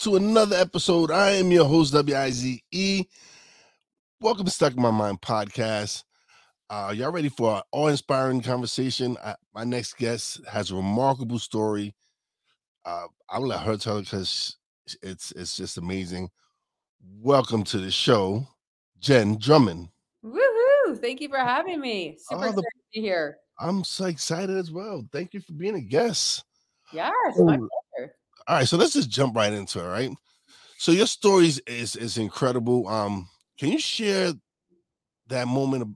to another episode. I am your host, W-I-Z-E. Welcome to Stuck in My Mind podcast. Uh, y'all ready for an awe-inspiring conversation? I, my next guest has a remarkable story. Uh, I'll let her tell it because it's it's just amazing. Welcome to the show, Jen Drummond. Woohoo! Thank you for having me. Super Oh, the- excited to be here. I'm so excited as well. Thank you for being a guest. Yes, my Oh. pleasure. All right, so let's just jump right into it, right? So your stories is is incredible. Um, can you share that moment of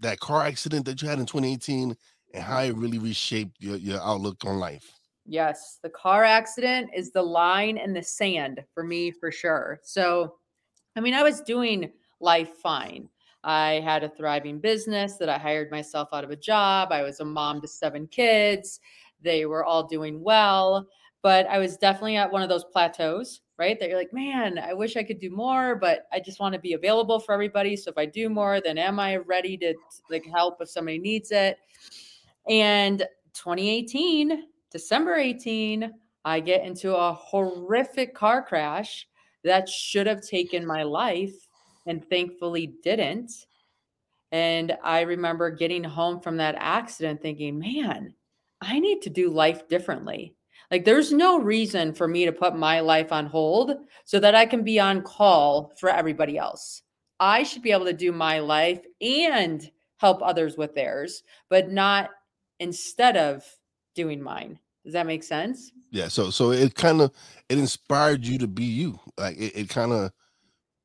that car accident that you had in 2018 and how it really reshaped your, your outlook on life? Yes, the car accident is the line in the sand for me for sure. So, I mean, I was doing life fine. I had a thriving business that I hired myself out of a job. I was a mom to seven kids. They were all doing well, but I was definitely at one of those plateaus, right? That you're like, man, I wish I could do more, but I just want to be available for everybody. So if I do more, then am I ready to like help if somebody needs it? And 2018, December 18, I get into a horrific car crash that should have taken my life and thankfully didn't. And I remember getting home from that accident thinking, man, I need to do life differently. Like, there's no reason for me to put my life on hold so that I can be on call for everybody else. I should be able to do my life and help others with theirs, but not instead of doing mine. Does that make sense? Yeah, so so it kind of it inspired you to be you. Like it, it kind of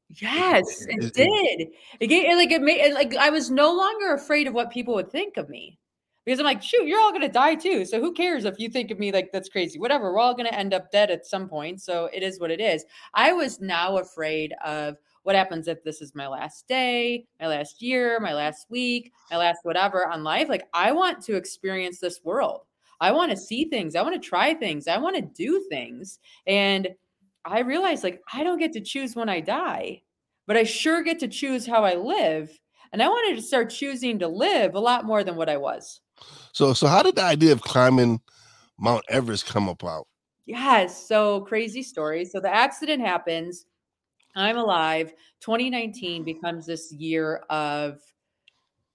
Yes, it- it it- did. It gave like it made it like I was no longer afraid of what people would think of me. Because I'm like, shoot, you're all gonna die too. So who cares if you think of me like that's crazy? Whatever, we're all gonna end up dead at some point. So it is what it is. I was now afraid of what happens if this is my last day, my last year, my last week, my last whatever on life. Like I want to experience this world. I want to see things. I want to try things. I want to do things. And I realized like I don't get to choose when I die, but I sure get to choose how I live. And I wanted to start choosing to live a lot more than what I was. So so how did the idea of climbing Mount Everest come about? Yes. So crazy story. So the accident happens. I'm alive. 2019 becomes this year of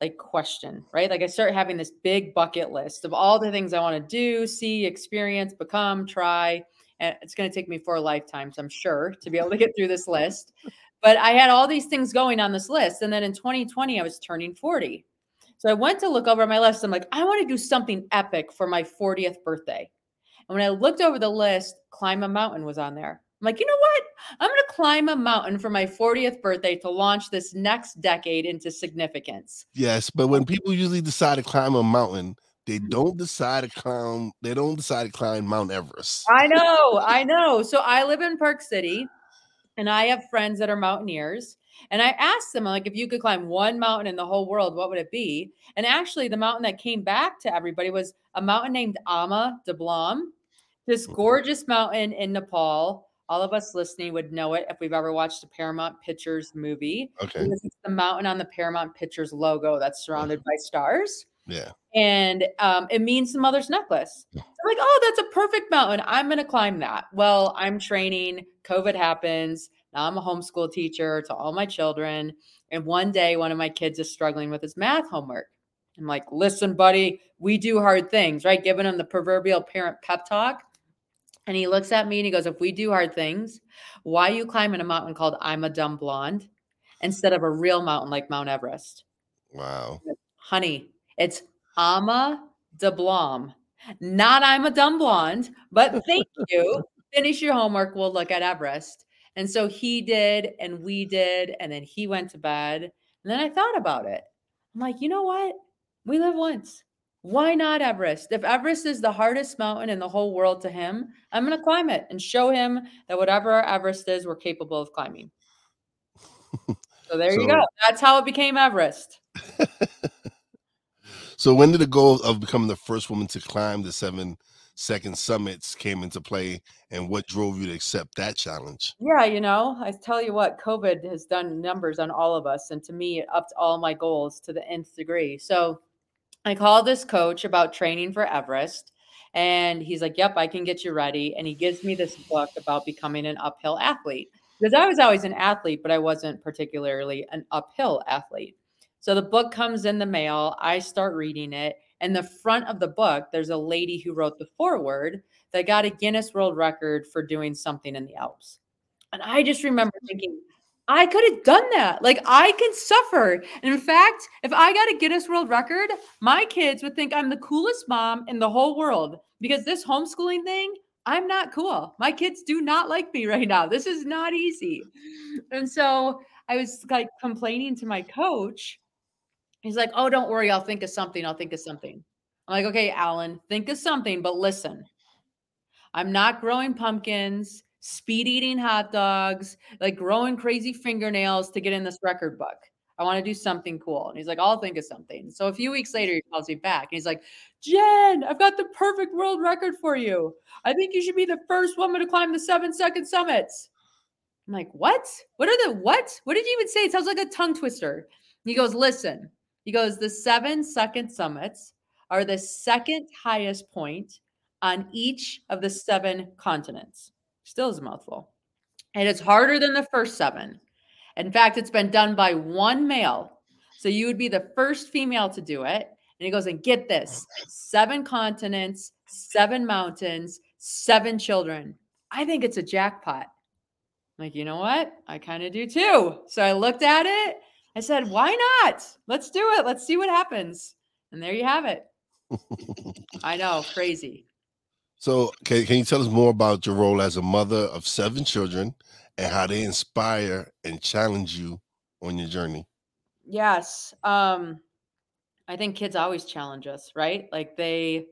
like question, right? Like I start having this big bucket list of all the things I want to do, see, experience, become, try. And it's going to take me four lifetimes, I'm sure, to be able to get through this list. But I had all these things going on this list. And then in 2020, I was turning 40. So I went to look over my list. I'm like, I want to do something epic for my 40th birthday. And when I looked over the list, climb a mountain was on there. I'm like, you know what? I'm going to climb a mountain for my 40th birthday to launch this next decade into significance. Yes, but when people usually decide to climb a mountain, they mm. don't decide to climb. They don't decide to climb Mount Everest. I know, I know. So I live in Park City and I have friends that are mountaineers. And I asked them, like, if you could climb one mountain in the whole world, what would it be? And actually, the mountain that came back to everybody was a mountain named Ama Dablam, this gorgeous mountain in Nepal. All of us listening would know it if we've ever watched a Paramount Pictures movie. Okay, Because it's the mountain on the Paramount Pictures logo that's surrounded by stars. yeah. and um, it means the mother's necklace. So I'm like, oh, that's a perfect mountain. I'm going to climb that. Well, I'm training. COVID happens. Now I'm a homeschool teacher to all my children. And one day, one of my kids is struggling with his math homework. I'm like, listen, buddy, we do hard things, right? Giving him the proverbial parent pep talk. And he looks at me and he goes, if we do hard things, why you climbing a mountain called I'm a Dumb Blonde instead of a real mountain like Mount Everest? Wow. honey, it's Ama Dablam. Not I'm a dumb blonde, but thank you. Finish your homework. We'll look at Everest. And so he did, and we did, and then he went to bed. And then I thought about it. I'm like, you know what? We live once. Why not Everest? If Everest is the hardest mountain in the whole world to him, I'm going to climb it and show him that whatever Everest is, we're capable of climbing. So there So- you go. That's how it became Everest. So when did the goal of becoming the first woman to climb the seven second summits came into play, and what drove you to accept that challenge? Yeah, you know, I tell you what, COVID has done numbers on all of us. And to me, it upped all my goals to the nth degree. So I called this coach about training for Everest. And he's like, Yep, I can get you ready. And he gives me this book about becoming an uphill athlete because I was always an athlete, but I wasn't particularly an uphill athlete. So the book comes in the mail. I start reading it. And the front of the book, there's a lady who wrote the foreword that got a Guinness World Record for doing something in the Alps. And I just remember mm. thinking, I could have done that. Like I can suffer. And in fact, if I got a Guinness World Record, my kids would think I'm the coolest mom in the whole world because this homeschooling thing, I'm not cool. My kids do not like me right now. This is not easy. And so I was like complaining to my coach. He's like, "Oh, don't worry, I'll think of something. I'll think of something." I'm like, "Okay, Alan, think of something, but listen. I'm not growing pumpkins speed eating hot dogs, like growing crazy fingernails to get in this record book. I want to do something cool. And he's like, I'll think of something. So a few weeks later, he calls me back and he's like, Jen, I've got the perfect world record for you. I think you should be the first woman to climb the seven second summits. I'm like, what? What are the what? What did you even say? It sounds like a tongue twister. He goes, listen. He goes, the seven second summits are the second highest point on each of the seven continents. Still is a mouthful. And it's harder than the first seven. In fact, it's been done by one male. So you would be the first female to do it. And he goes, and get this seven continents, seven mountains, seven children. I think it's a jackpot. I'm like, you know what? I kind of do too. So I looked at it. I said, why not? Let's do it. Let's see what happens. And there you have it. I know, crazy. So, can, can you tell us more about your role as a mother of seven children and how they inspire and challenge you on your journey? Yes. Um, I think kids always challenge us, right? Like they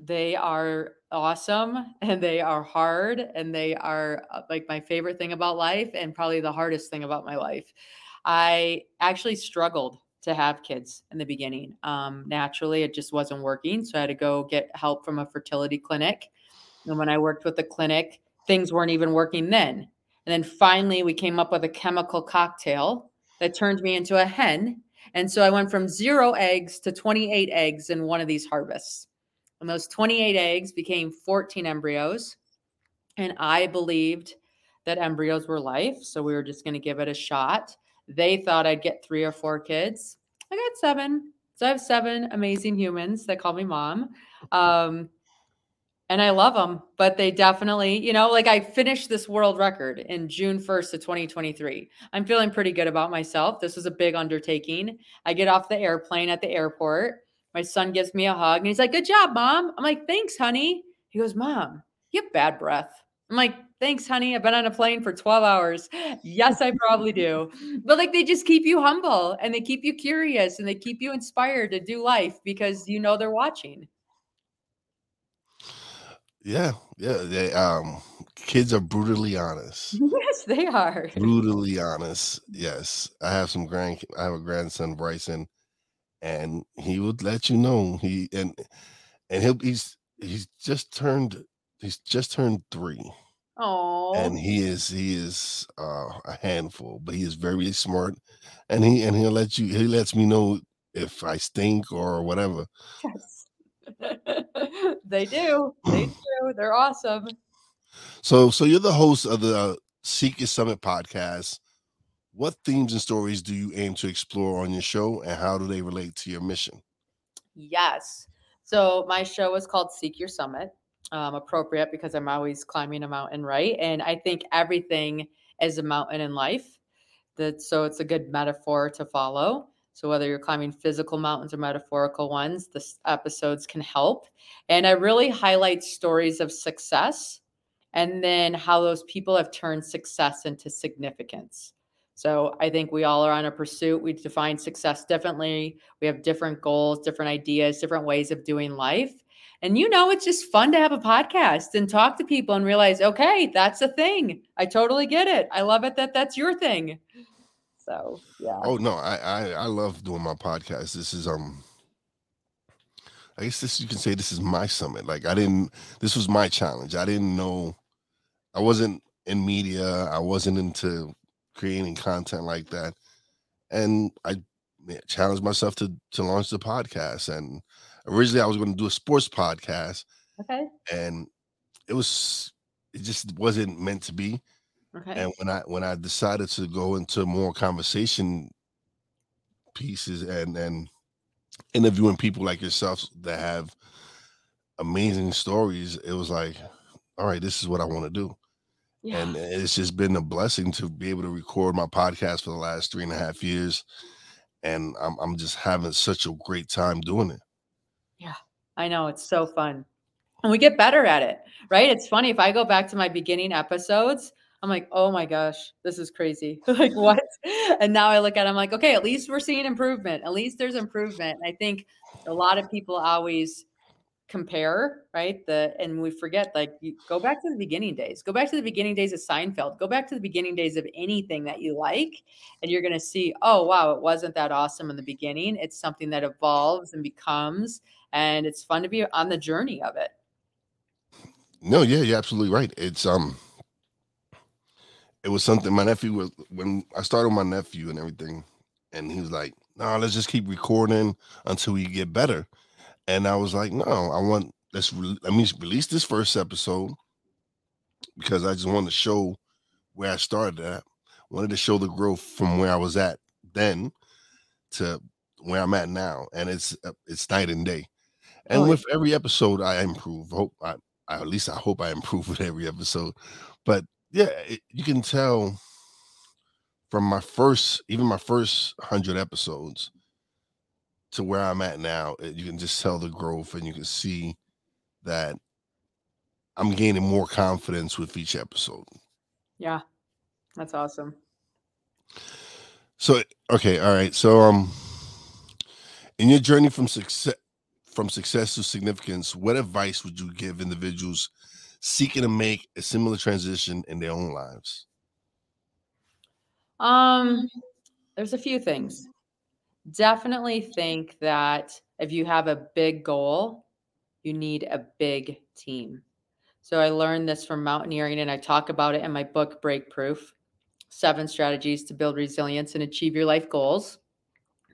they are awesome and they are hard and they are uh, like my favorite thing about life and probably the hardest thing about my life. I actually struggled to have kids in the beginning. Um, naturally, it just wasn't working. So I had to go get help from a fertility clinic. And when I worked with the clinic, things weren't even working then. And then finally, we came up with a chemical cocktail that turned me into a hen. And so I went from zero eggs to 28 eggs in one of these harvests. And those 28 eggs became 14 embryos. And I believed that embryos were life. So we were just going to give it a shot. They thought I'd get three or four kids. I got seven. So I have seven amazing humans that call me mom. Um, and I love them, but they definitely, you know, like I finished this world record in June 1st of 2023. I'm feeling pretty good about myself. This was a big undertaking. I get off the airplane at the airport. My son gives me a hug and he's like, Good job, mom. I'm like, Thanks, honey. He goes, Mom, you have bad breath. I'm like, thanks, honey. I've been on a plane for 12 hours. Yes, I probably do. But like they just keep you humble and they keep you curious and they keep you inspired to do life because you know they're watching. Yeah, yeah. They um kids are brutally honest. Yes, they are. Brutally honest. Yes. I have some grand I have a grandson, Bryson, and he would let you know. He and and he'll he's he's just turned he's just turned three. Oh, and he is he is uh, a handful, but he is very smart, and he and he'll let you he lets me know if I stink or whatever. yes. they do. They do. They're awesome. So so you're the host of the uh, Seek Your Summit podcast. What themes and stories do you aim to explore on your show, and how do they relate to your mission? Yes. So my show is called Seek Your Summit um, appropriate because I'm always climbing a mountain, right? And I think everything is a mountain in life. That so it's a good metaphor to follow. So whether you're climbing physical mountains or metaphorical ones, the episodes can help. And I really highlight stories of success and then how those people have turned success into significance. So I think we all are on a pursuit. We define success differently. We have different goals, different ideas, different ways of doing life. And you know, it's just fun to have a podcast and talk to people and realize, okay, that's a thing. I totally get it. I love it that that's your thing. So yeah. Oh no, I I, I love doing my podcast. This is um I guess this you can say this is my summit. Like I didn't this was my challenge. I didn't know I wasn't in media. I wasn't into creating content like that. And I challenged myself to to launch the podcast and originally I was going to do a sports podcast, Okay. and it was it just wasn't meant to be. Okay. And when I when I decided to go into more conversation pieces and and interviewing people like yourself that have amazing stories, it was like, all right, this is what I want to do. yeah. And it's just been a blessing to be able to record my podcast for the last three and a half years. And I'm I'm just having such a great time doing it. I know it's so fun. And we get better at it, right? It's funny if I go back to my beginning episodes, I'm like, "Oh my gosh, this is crazy." like what? And now I look at it, I'm like, "Okay, at least we're seeing improvement. At least there's improvement." And I think a lot of people always compare, right? The and we forget like you go back to the beginning days. Go back to the beginning days of Seinfeld. Go back to the beginning days of anything that you like and you're going to see, "Oh, wow, it wasn't that awesome in the beginning. It's something that evolves and becomes and it's fun to be on the journey of it." No, yeah, you're absolutely right. It's um it was something my nephew was when I started my nephew and everything, and he was like, No, let's just keep recording until we get better. And I was like, No, I want let's re- let me release this first episode because I just wanted to show where I started at. Wanted to show the growth from where I was at then to where I'm at now. And it's uh, it's night and day. And Oh, yeah. with every episode I improve. Hope I, I at least I hope I improve with every episode. But yeah, it, you can tell from my first, even my first hundred episodes to where I'm at now, it, you can just tell the growth, and you can see that I'm gaining more confidence with each episode. Yeah. That's awesome. So okay, all right. So um, in your journey from success from success to significance, what advice would you give individuals seeking to make a similar transition in their own lives? Um there's a few things. Definitely think that if you have a big goal, you need a big team. So I learned this from mountaineering and I talk about it in my book Break Proof. Seven strategies to build resilience and achieve your life goals.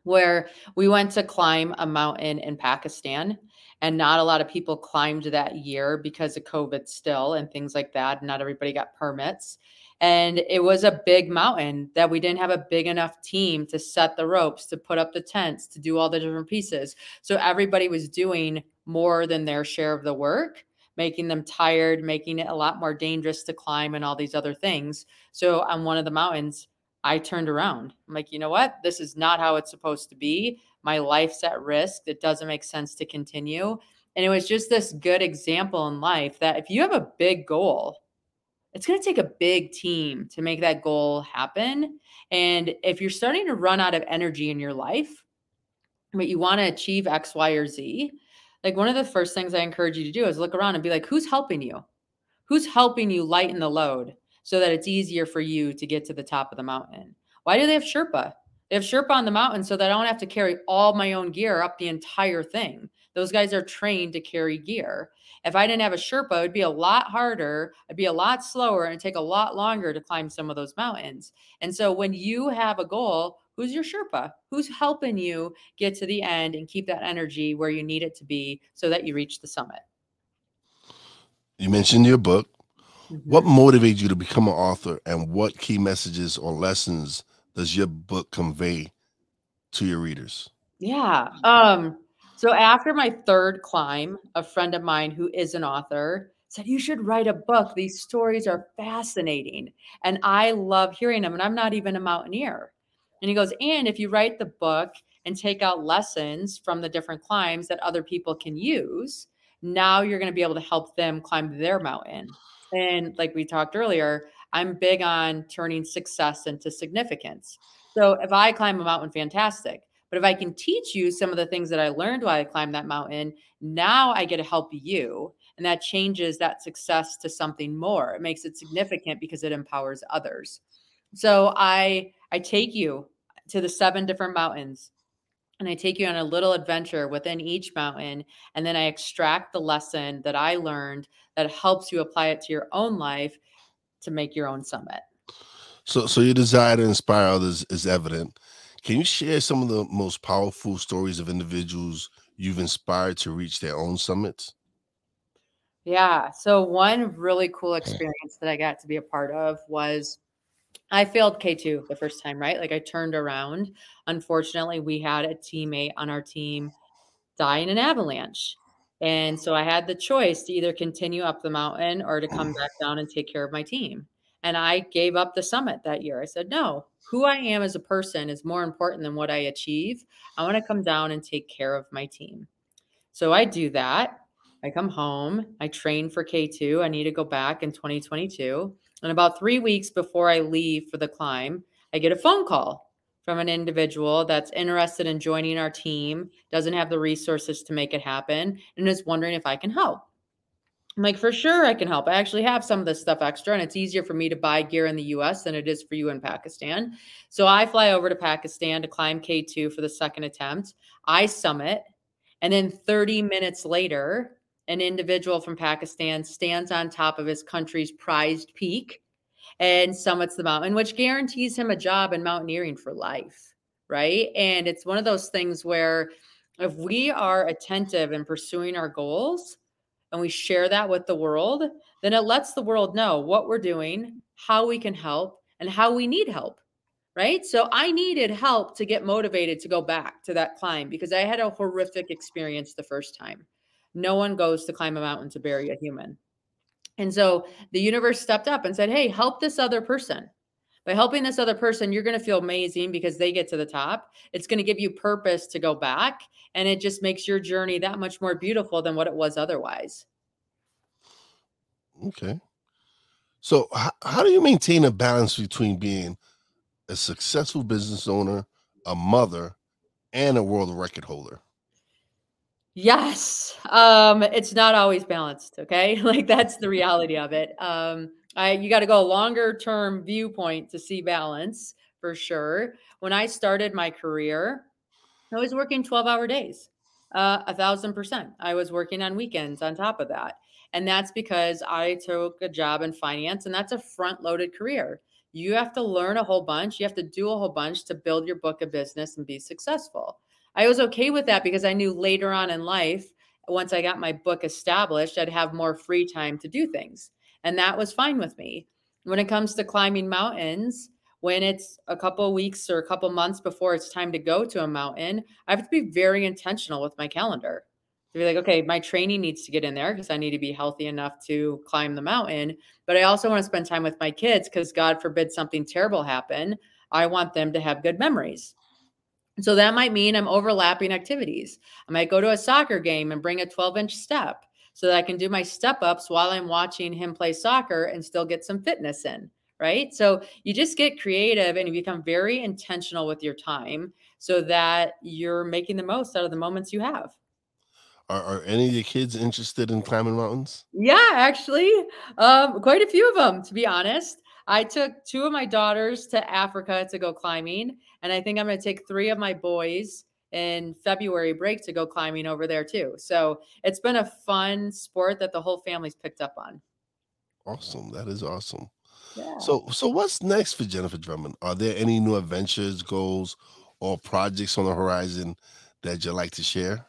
Where we went to climb a mountain in Pakistan and not a lot of people climbed that year because of COVID still and things like that. Not everybody got permits. And it was a big mountain that we didn't have a big enough team to set the ropes, to put up the tents, to do all the different pieces. So everybody was doing more than their share of the work, making them tired, making it a lot more dangerous to climb and all these other things. So on one of the mountains, I turned around. I'm like, you know what? This is not how it's supposed to be. My life's at risk. It doesn't make sense to continue. And it was just this good example in life that if you have a big goal, it's going to take a big team to make that goal happen. And if you're starting to run out of energy in your life, but you want to achieve X, Y, or Z, like one of the first things I encourage you to do is look around and be like, who's helping you? Who's helping you lighten the load so that it's easier for you to get to the top of the mountain? Why do they have Sherpa? They have Sherpa on the mountain so that I don't have to carry all my own gear up the entire thing. Those guys are trained to carry gear. If I didn't have a Sherpa, it'd be a lot harder, it'd be a lot slower, and take a lot longer to climb some of those mountains. And so when you have a goal, who's your Sherpa? Who's helping you get to the end and keep that energy where you need it to be so that you reach the summit? You mentioned your book. What Mhm. motivated you to become an author, and what key messages or lessons does your book convey to your readers? Yeah. Um, so after my third climb, a friend of mine who is an author said, You should write a book. These stories are fascinating. And I love hearing them. And I'm not even a mountaineer. And he goes, And if you write the book and take out lessons from the different climbs that other people can use, now you're going to be able to help them climb their mountain. And like we talked earlier, I'm big on turning success into significance. So if I climb a mountain, fantastic. But if I can teach you some of the things that I learned while I climbed that mountain, now I get to help you. And that changes that success to something more. It makes it significant because it empowers others. So I I take you to the seven different mountains and I take you on a little adventure within each mountain. And then I extract the lesson that I learned that helps you apply it to your own life to make your own summit. So, so your desire to inspire others is evident. Can you share some of the most powerful stories of individuals you've inspired to reach their own summits? Yeah. So one really cool experience that I got to be a part of was I failed K2 the first time, right? Like I turned around. Unfortunately, we had a teammate on our team die in an avalanche. And so I had the choice to either continue up the mountain or to come back down and take care of my team. And I gave up the summit that year. I said, no, who I am as a person is more important than what I achieve. I want to come down and take care of my team. So I do that. I come home, I train for K2. I need to go back in 2022. And about three weeks before I leave for the climb, I get a phone call from an individual that's interested in joining our team, doesn't have the resources to make it happen, and is wondering if I can help. I'm like, for sure, I can help. I actually have some of this stuff extra, and it's easier for me to buy gear in the US than it is for you in Pakistan. So I fly over to Pakistan to climb K2 for the second attempt. I summit, and then 30 minutes later, an individual from Pakistan stands on top of his country's prized peak and summits the mountain, which guarantees him a job in mountaineering for life. Right. And it's one of those things where if we are attentive in pursuing our goals and we share that with the world, then it lets the world know what we're doing, how we can help, and how we need help. Right. So I needed help to get motivated to go back to that climb because I had a horrific experience the first time. No one goes to climb a mountain to bury a human. And so the universe stepped up and said, Hey, help this other person. By helping this other person, you're going to feel amazing because they get to the top. It's going to give you purpose to go back. And it just makes your journey that much more beautiful than what it was otherwise. Okay. So, how, how do you maintain a balance between being a successful business owner, a mother, and a world record holder? Yes. Um, it's not always balanced. Okay. Like that's the reality of it. Um, I, you got to go a longer term viewpoint to see balance for sure. When I started my career, I was working 12 hour days, uh, a thousand percent. I was working on weekends on top of that. And that's because I took a job in finance and that's a front loaded career. You have to learn a whole bunch. You have to do a whole bunch to build your book of business and be successful. I was okay with that because I knew later on in life, once I got my book established, I'd have more free time to do things. And that was fine with me. When it comes to climbing mountains, when it's a couple weeks or a couple months before it's time to go to a mountain, I have to be very intentional with my calendar. To be like, okay, my training needs to get in there because I need to be healthy enough to climb the mountain. But I also want to spend time with my kids because God forbid something terrible happen. I want them to have good memories. So that might mean I'm overlapping activities. I might go to a soccer game and bring a 12 inch step so that I can do my step ups while I'm watching him play soccer and still get some fitness in. Right. So you just get creative and you become very intentional with your time so that you're making the most out of the moments you have. Are, are any of your kids interested in climbing mountains? Yeah, actually, um, quite a few of them, to be honest. I took two of my daughters to Africa to go climbing, and I think I'm going to take three of my boys in February break to go climbing over there too. So it's been a fun sport that the whole family's picked up on. Awesome. That is awesome. Yeah. So so what's next for Jennifer Drummond? Are there any new adventures, goals, or projects on the horizon that you'd like to share?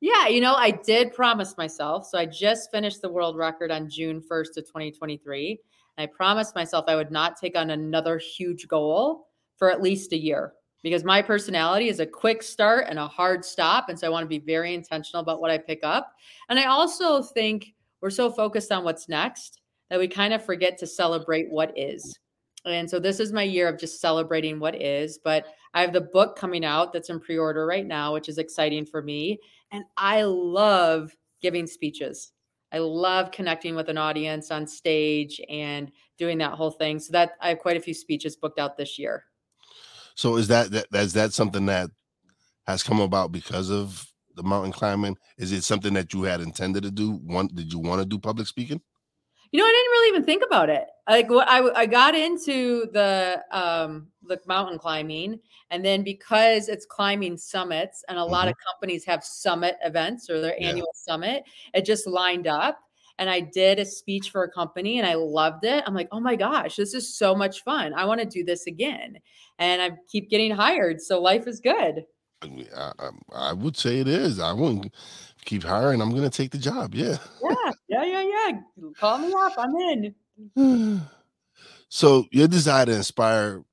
Yeah, you know, I did promise myself. So I just finished the world record on June 1st of 2023. And I promised myself I would not take on another huge goal for at least a year because my personality is a quick start and a hard stop. And so I want to be very intentional about what I pick up. And I also think we're so focused on what's next that we kind of forget to celebrate what is. And so this is my year of just celebrating what is. But I have the book coming out that's in pre order right now, which is exciting for me. And I love giving speeches. I love connecting with an audience on stage and doing that whole thing. So that I have quite a few speeches booked out this year. So is that that is that something that has come about because of the mountain climbing? Is it something that you had intended to do? One, did you want to do public speaking? You know, I didn't really even think about it. Like what I I got into the um the mountain climbing, and then because it's climbing summits, and a mm-hmm. lot of companies have summit events or their yeah. annual summit, it just lined up. And I did a speech for a company, and I loved it. I'm like, oh my gosh, this is so much fun. I want to do this again, and I keep getting hired, so life is good. I, I, I, would say it is. I wouldn't keep hiring. I'm going to take the job. Yeah. Yeah. Yeah. Yeah. Yeah. Call me up. I'm in. so your desire to inspire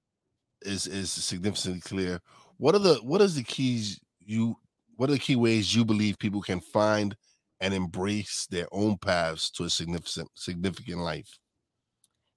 is is significantly clear. What are the what is the keys you what are the key ways you believe people can find and embrace their own paths to a significant significant life?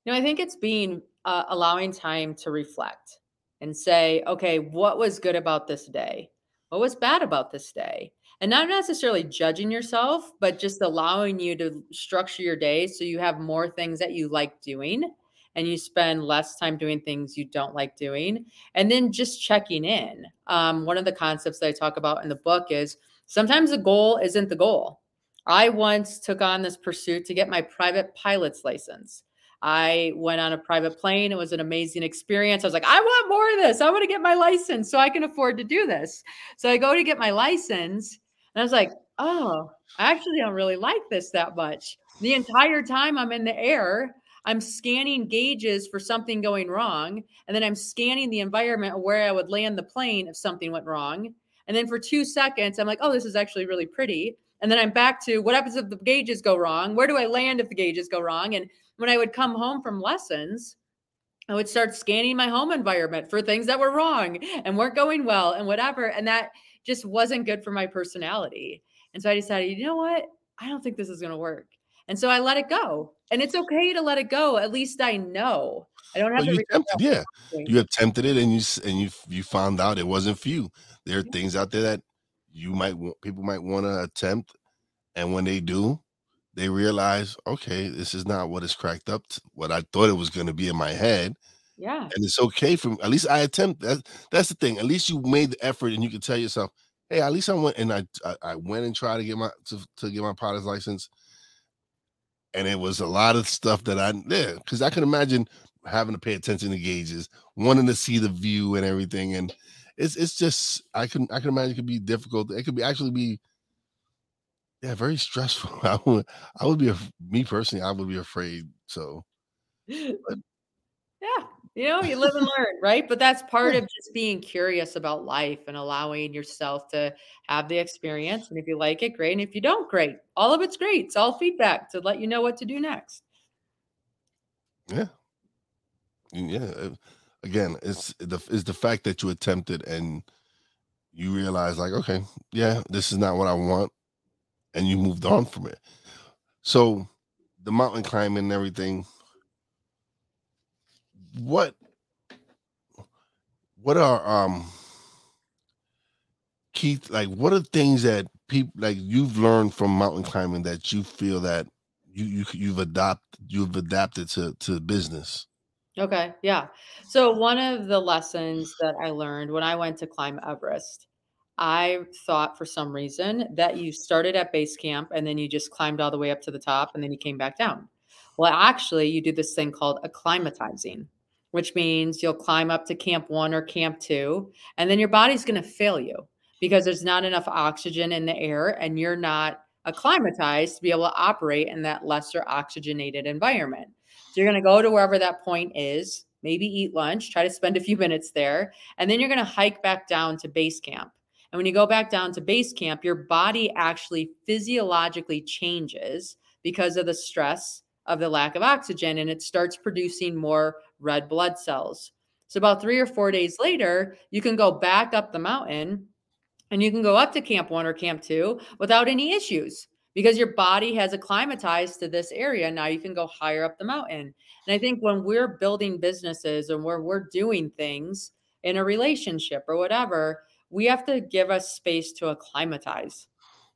Know, I think it's being uh, allowing time to reflect and say, okay, what was good about this day? What was bad about this day? And not necessarily judging yourself, but just allowing you to structure your day so you have more things that you like doing and you spend less time doing things you don't like doing. And then just checking in. Um, one of the concepts that I talk about in the book is sometimes the goal isn't the goal. I once took on this pursuit to get my private pilot's license. I went on a private plane. It was an amazing experience. I was like, I want more of this. I want to get my license so I can afford to do this. So I go to get my license and I was like, oh, I actually don't really like this that much. The entire time I'm in the air, I'm scanning gauges for something going wrong. And then I'm scanning the environment where I would land the plane if something went wrong. And then for two seconds, I'm like, oh, this is actually really pretty. And then I'm back to what happens if the gauges go wrong? Where do I land if the gauges go wrong? And when I would come home from lessons, I would start scanning my home environment for things that were wrong and weren't going well and whatever. And that just wasn't good for my personality. And so I decided, you know what? I don't think this is going to work. And so I let it go. And it's okay to let it go. At least I know. I don't have well, to. You attempted, yeah, you attempted it, and you and you you found out it wasn't for you. There are yeah. things out there that you might want people might want to attempt, and when they do, they realize, okay, this is not what it's cracked up to, what I thought it was going to be in my head. Yeah. And it's okay for at least I attempt that. That's the thing. At least you made the effort and you can tell yourself, hey, at least I went and I I, I went and tried to get my to, to get my pilot's license. And it was a lot of stuff that I yeah, because I can imagine having to pay attention to gauges, wanting to see the view and everything. And it's it's just I can I can imagine it could be difficult. It could be actually be yeah, very stressful. I would, I would be, me personally, I would be afraid. So, but, yeah, you know, you live and learn, right? But that's part of just being curious about life and allowing yourself to have the experience. And if you like it, great. And if you don't, great. All of it's great. It's all feedback to let you know what to do next. Yeah. Yeah. Uh, Again, it's the it's the fact that you attempted and you realize, like, okay, yeah, this is not what I want and you moved on from it. So the mountain climbing and everything. What what are um keith like what are things that people like you've learned from mountain climbing that you feel that you, you you've adopted you've adapted to to business? Okay, yeah. So one of the lessons that I learned when I went to climb Everest I thought for some reason that you started at base camp and then you just climbed all the way up to the top and then you came back down. Well, actually, you do this thing called acclimatizing, which means you'll climb up to camp one or camp two, and then your body's going to fail you because there's not enough oxygen in the air and you're not acclimatized to be able to operate in that lesser oxygenated environment. You're going to go to wherever that point is, maybe eat lunch, try to spend a few minutes there, and then you're going to hike back down to base camp. And when you go back down to base camp, your body actually physiologically changes because of the stress of the lack of oxygen and it starts producing more red blood cells. So, about three or four days later, you can go back up the mountain and you can go up to camp one or camp two without any issues because your body has acclimatized to this area. Now you can go higher up the mountain. And I think when we're building businesses and where we're doing things in a relationship or whatever, we have to give us space to acclimatize.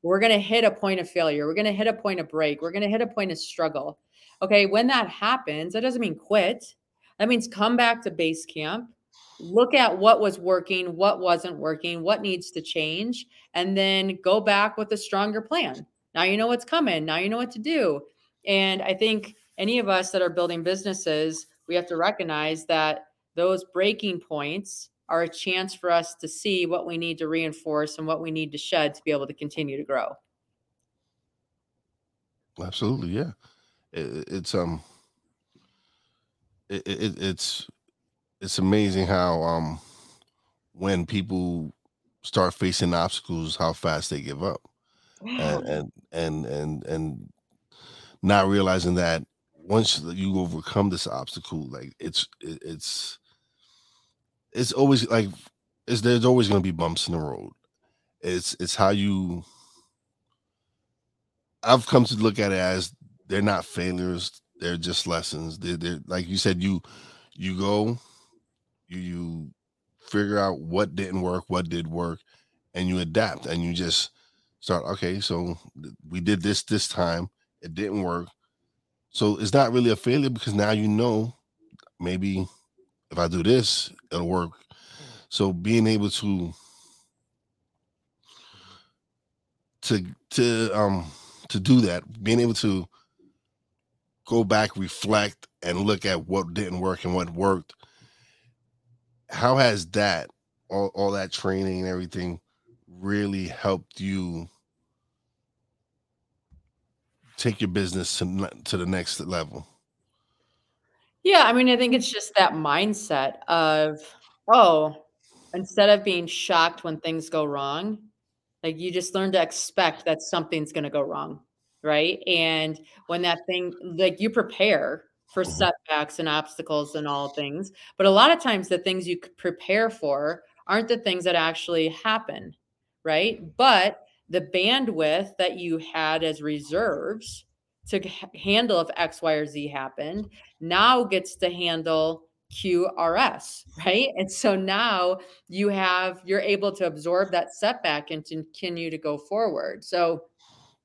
We're going to hit a point of failure. We're going to hit a point of break. We're going to hit a point of struggle. Okay, when that happens, that doesn't mean quit. That means come back to base camp, look at what was working, what wasn't working, what needs to change, and then go back with a stronger plan. Now you know what's coming. Now you know what to do. And I think any of us that are building businesses, we have to recognize that those breaking points are a chance for us to see what we need to reinforce and what we need to shed to be able to continue to grow. Absolutely, yeah. It, it's um, it, it, it's it's amazing how um, when people start facing obstacles, how fast they give up, Wow. and and and and and not realizing that once you overcome this obstacle, like it's it's it's always like it's there's always going to be bumps in the road. It's it's how you. I've come to look at it as they're not failures; they're just lessons. They're, they're like you said, you you go, you you figure out what didn't work, what did work, and you adapt, and you just start. Okay, so we did this this time, it didn't work, so it's not really a failure because now you know maybe if I do this, it'll work. So being able to to to um to do that, being able to go back, reflect, and look at what didn't work and what worked. How has that all, all that training and everything really helped you take your business to, to the next level? Yeah, I mean, I think it's just that mindset of, oh, instead of being shocked when things go wrong, like you just learn to expect that something's going to go wrong, right? And when that thing, like you prepare for Mhm. setbacks and obstacles and all things, but a lot of times the things you prepare for aren't the things that actually happen, right? But the bandwidth that you had as reserves to handle if X, Y, or Z happened now gets to handle QRS, right? And so now you have you're able to absorb that setback and continue to go forward. So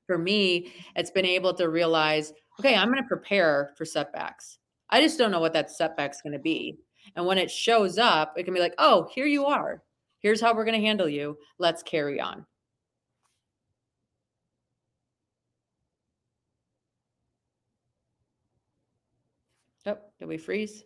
for me, it's been able to realize, okay, I'm going to prepare for setbacks. I just don't know what that setback's going to be. And when it shows up, it can be like, oh, here you are. Here's how we're going to handle you. Let's carry on. Oh, did we freeze?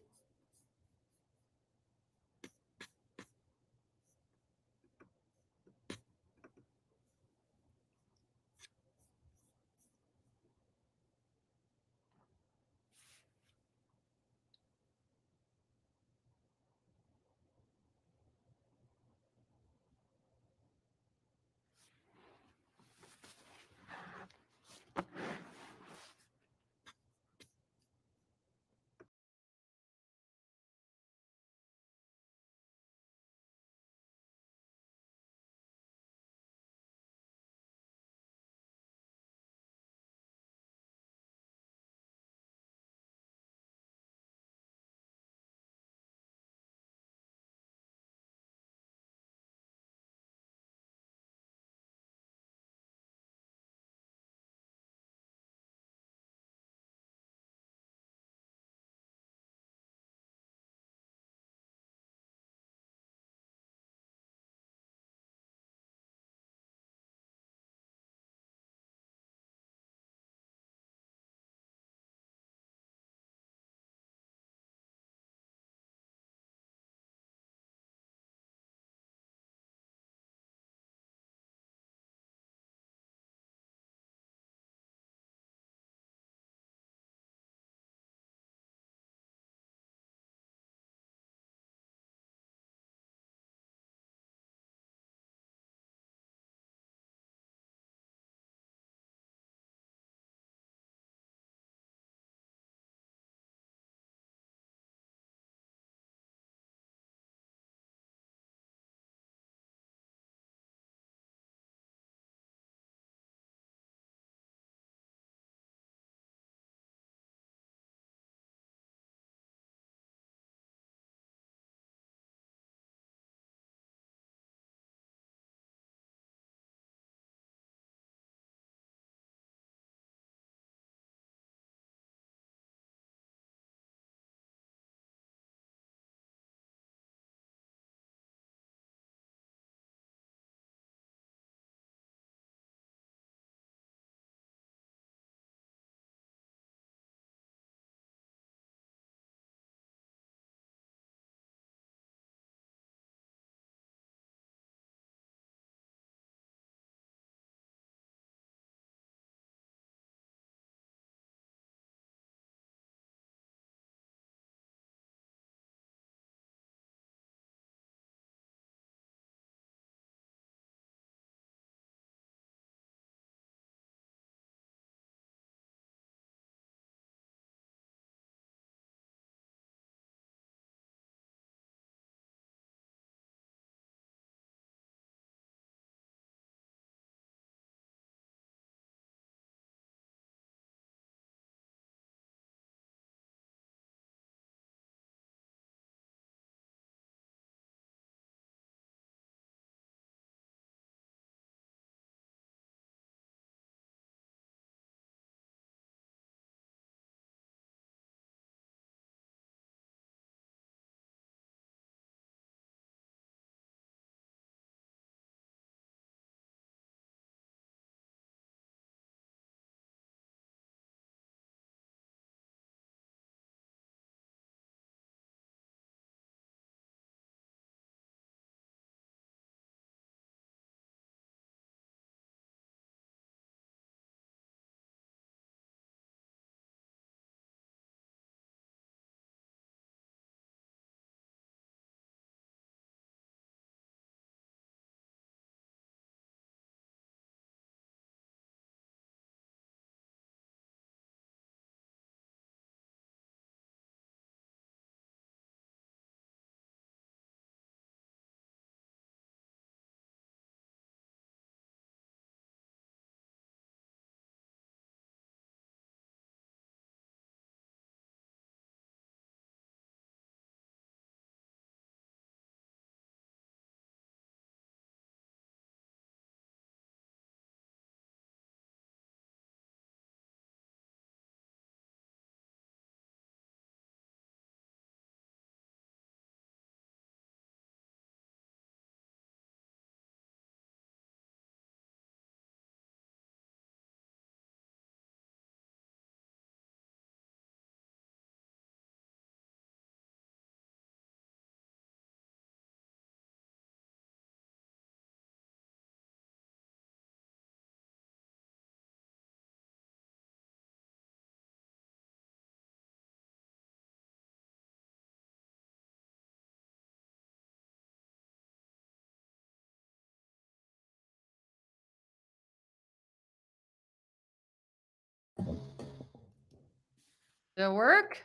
Did it work?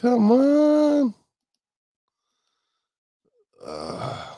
Come on. Uh.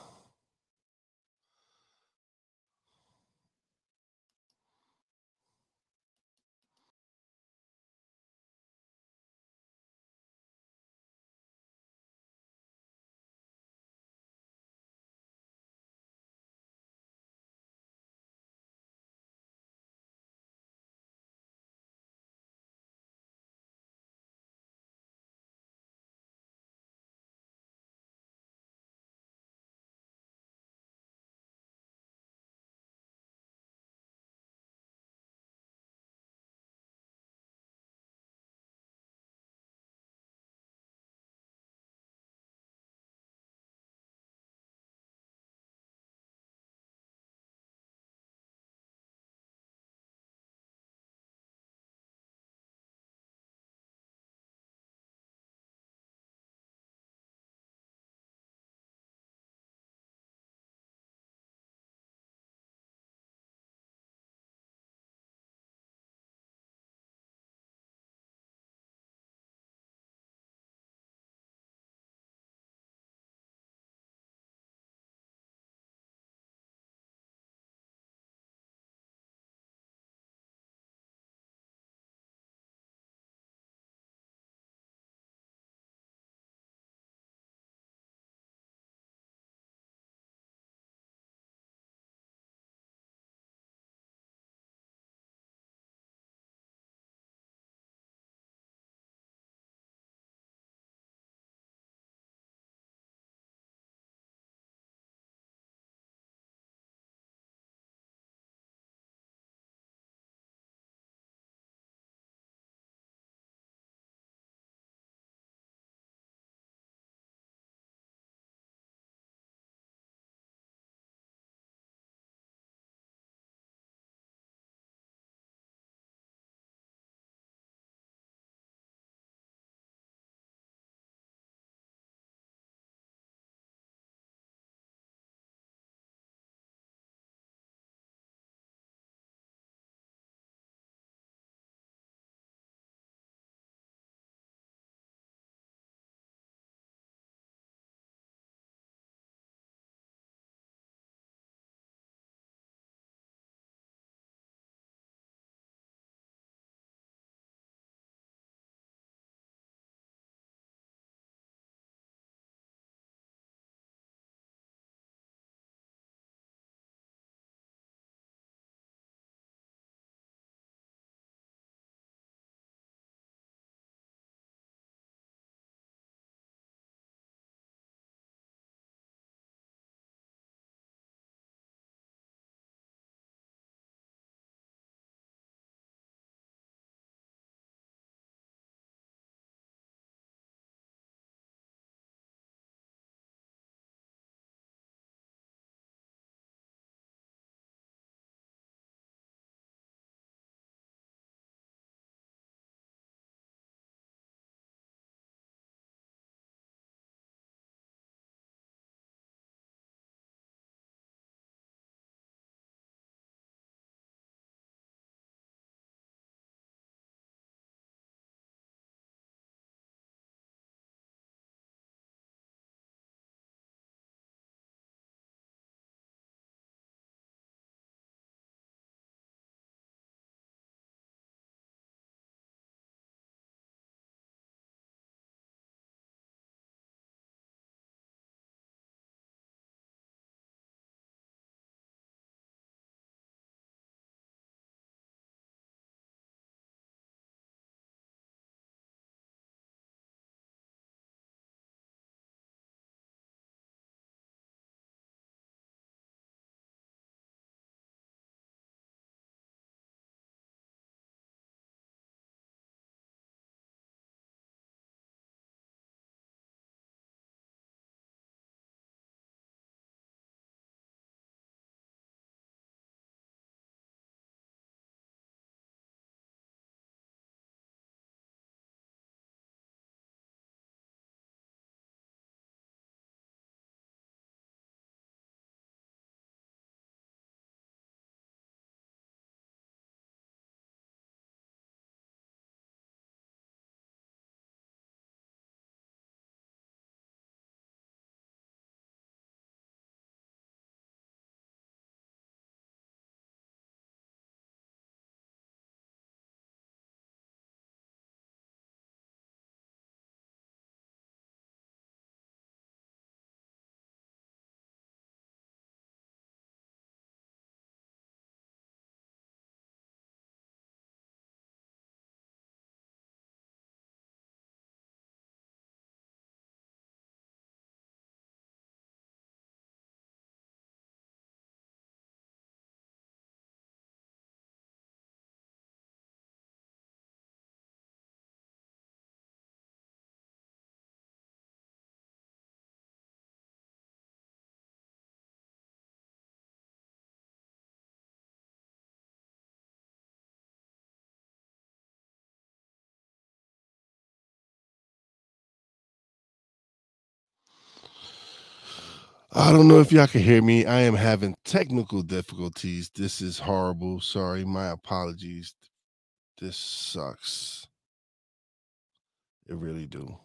I don't know if y'all can hear me. I am having technical difficulties. This is horrible. Sorry, my apologies. This sucks. It really do.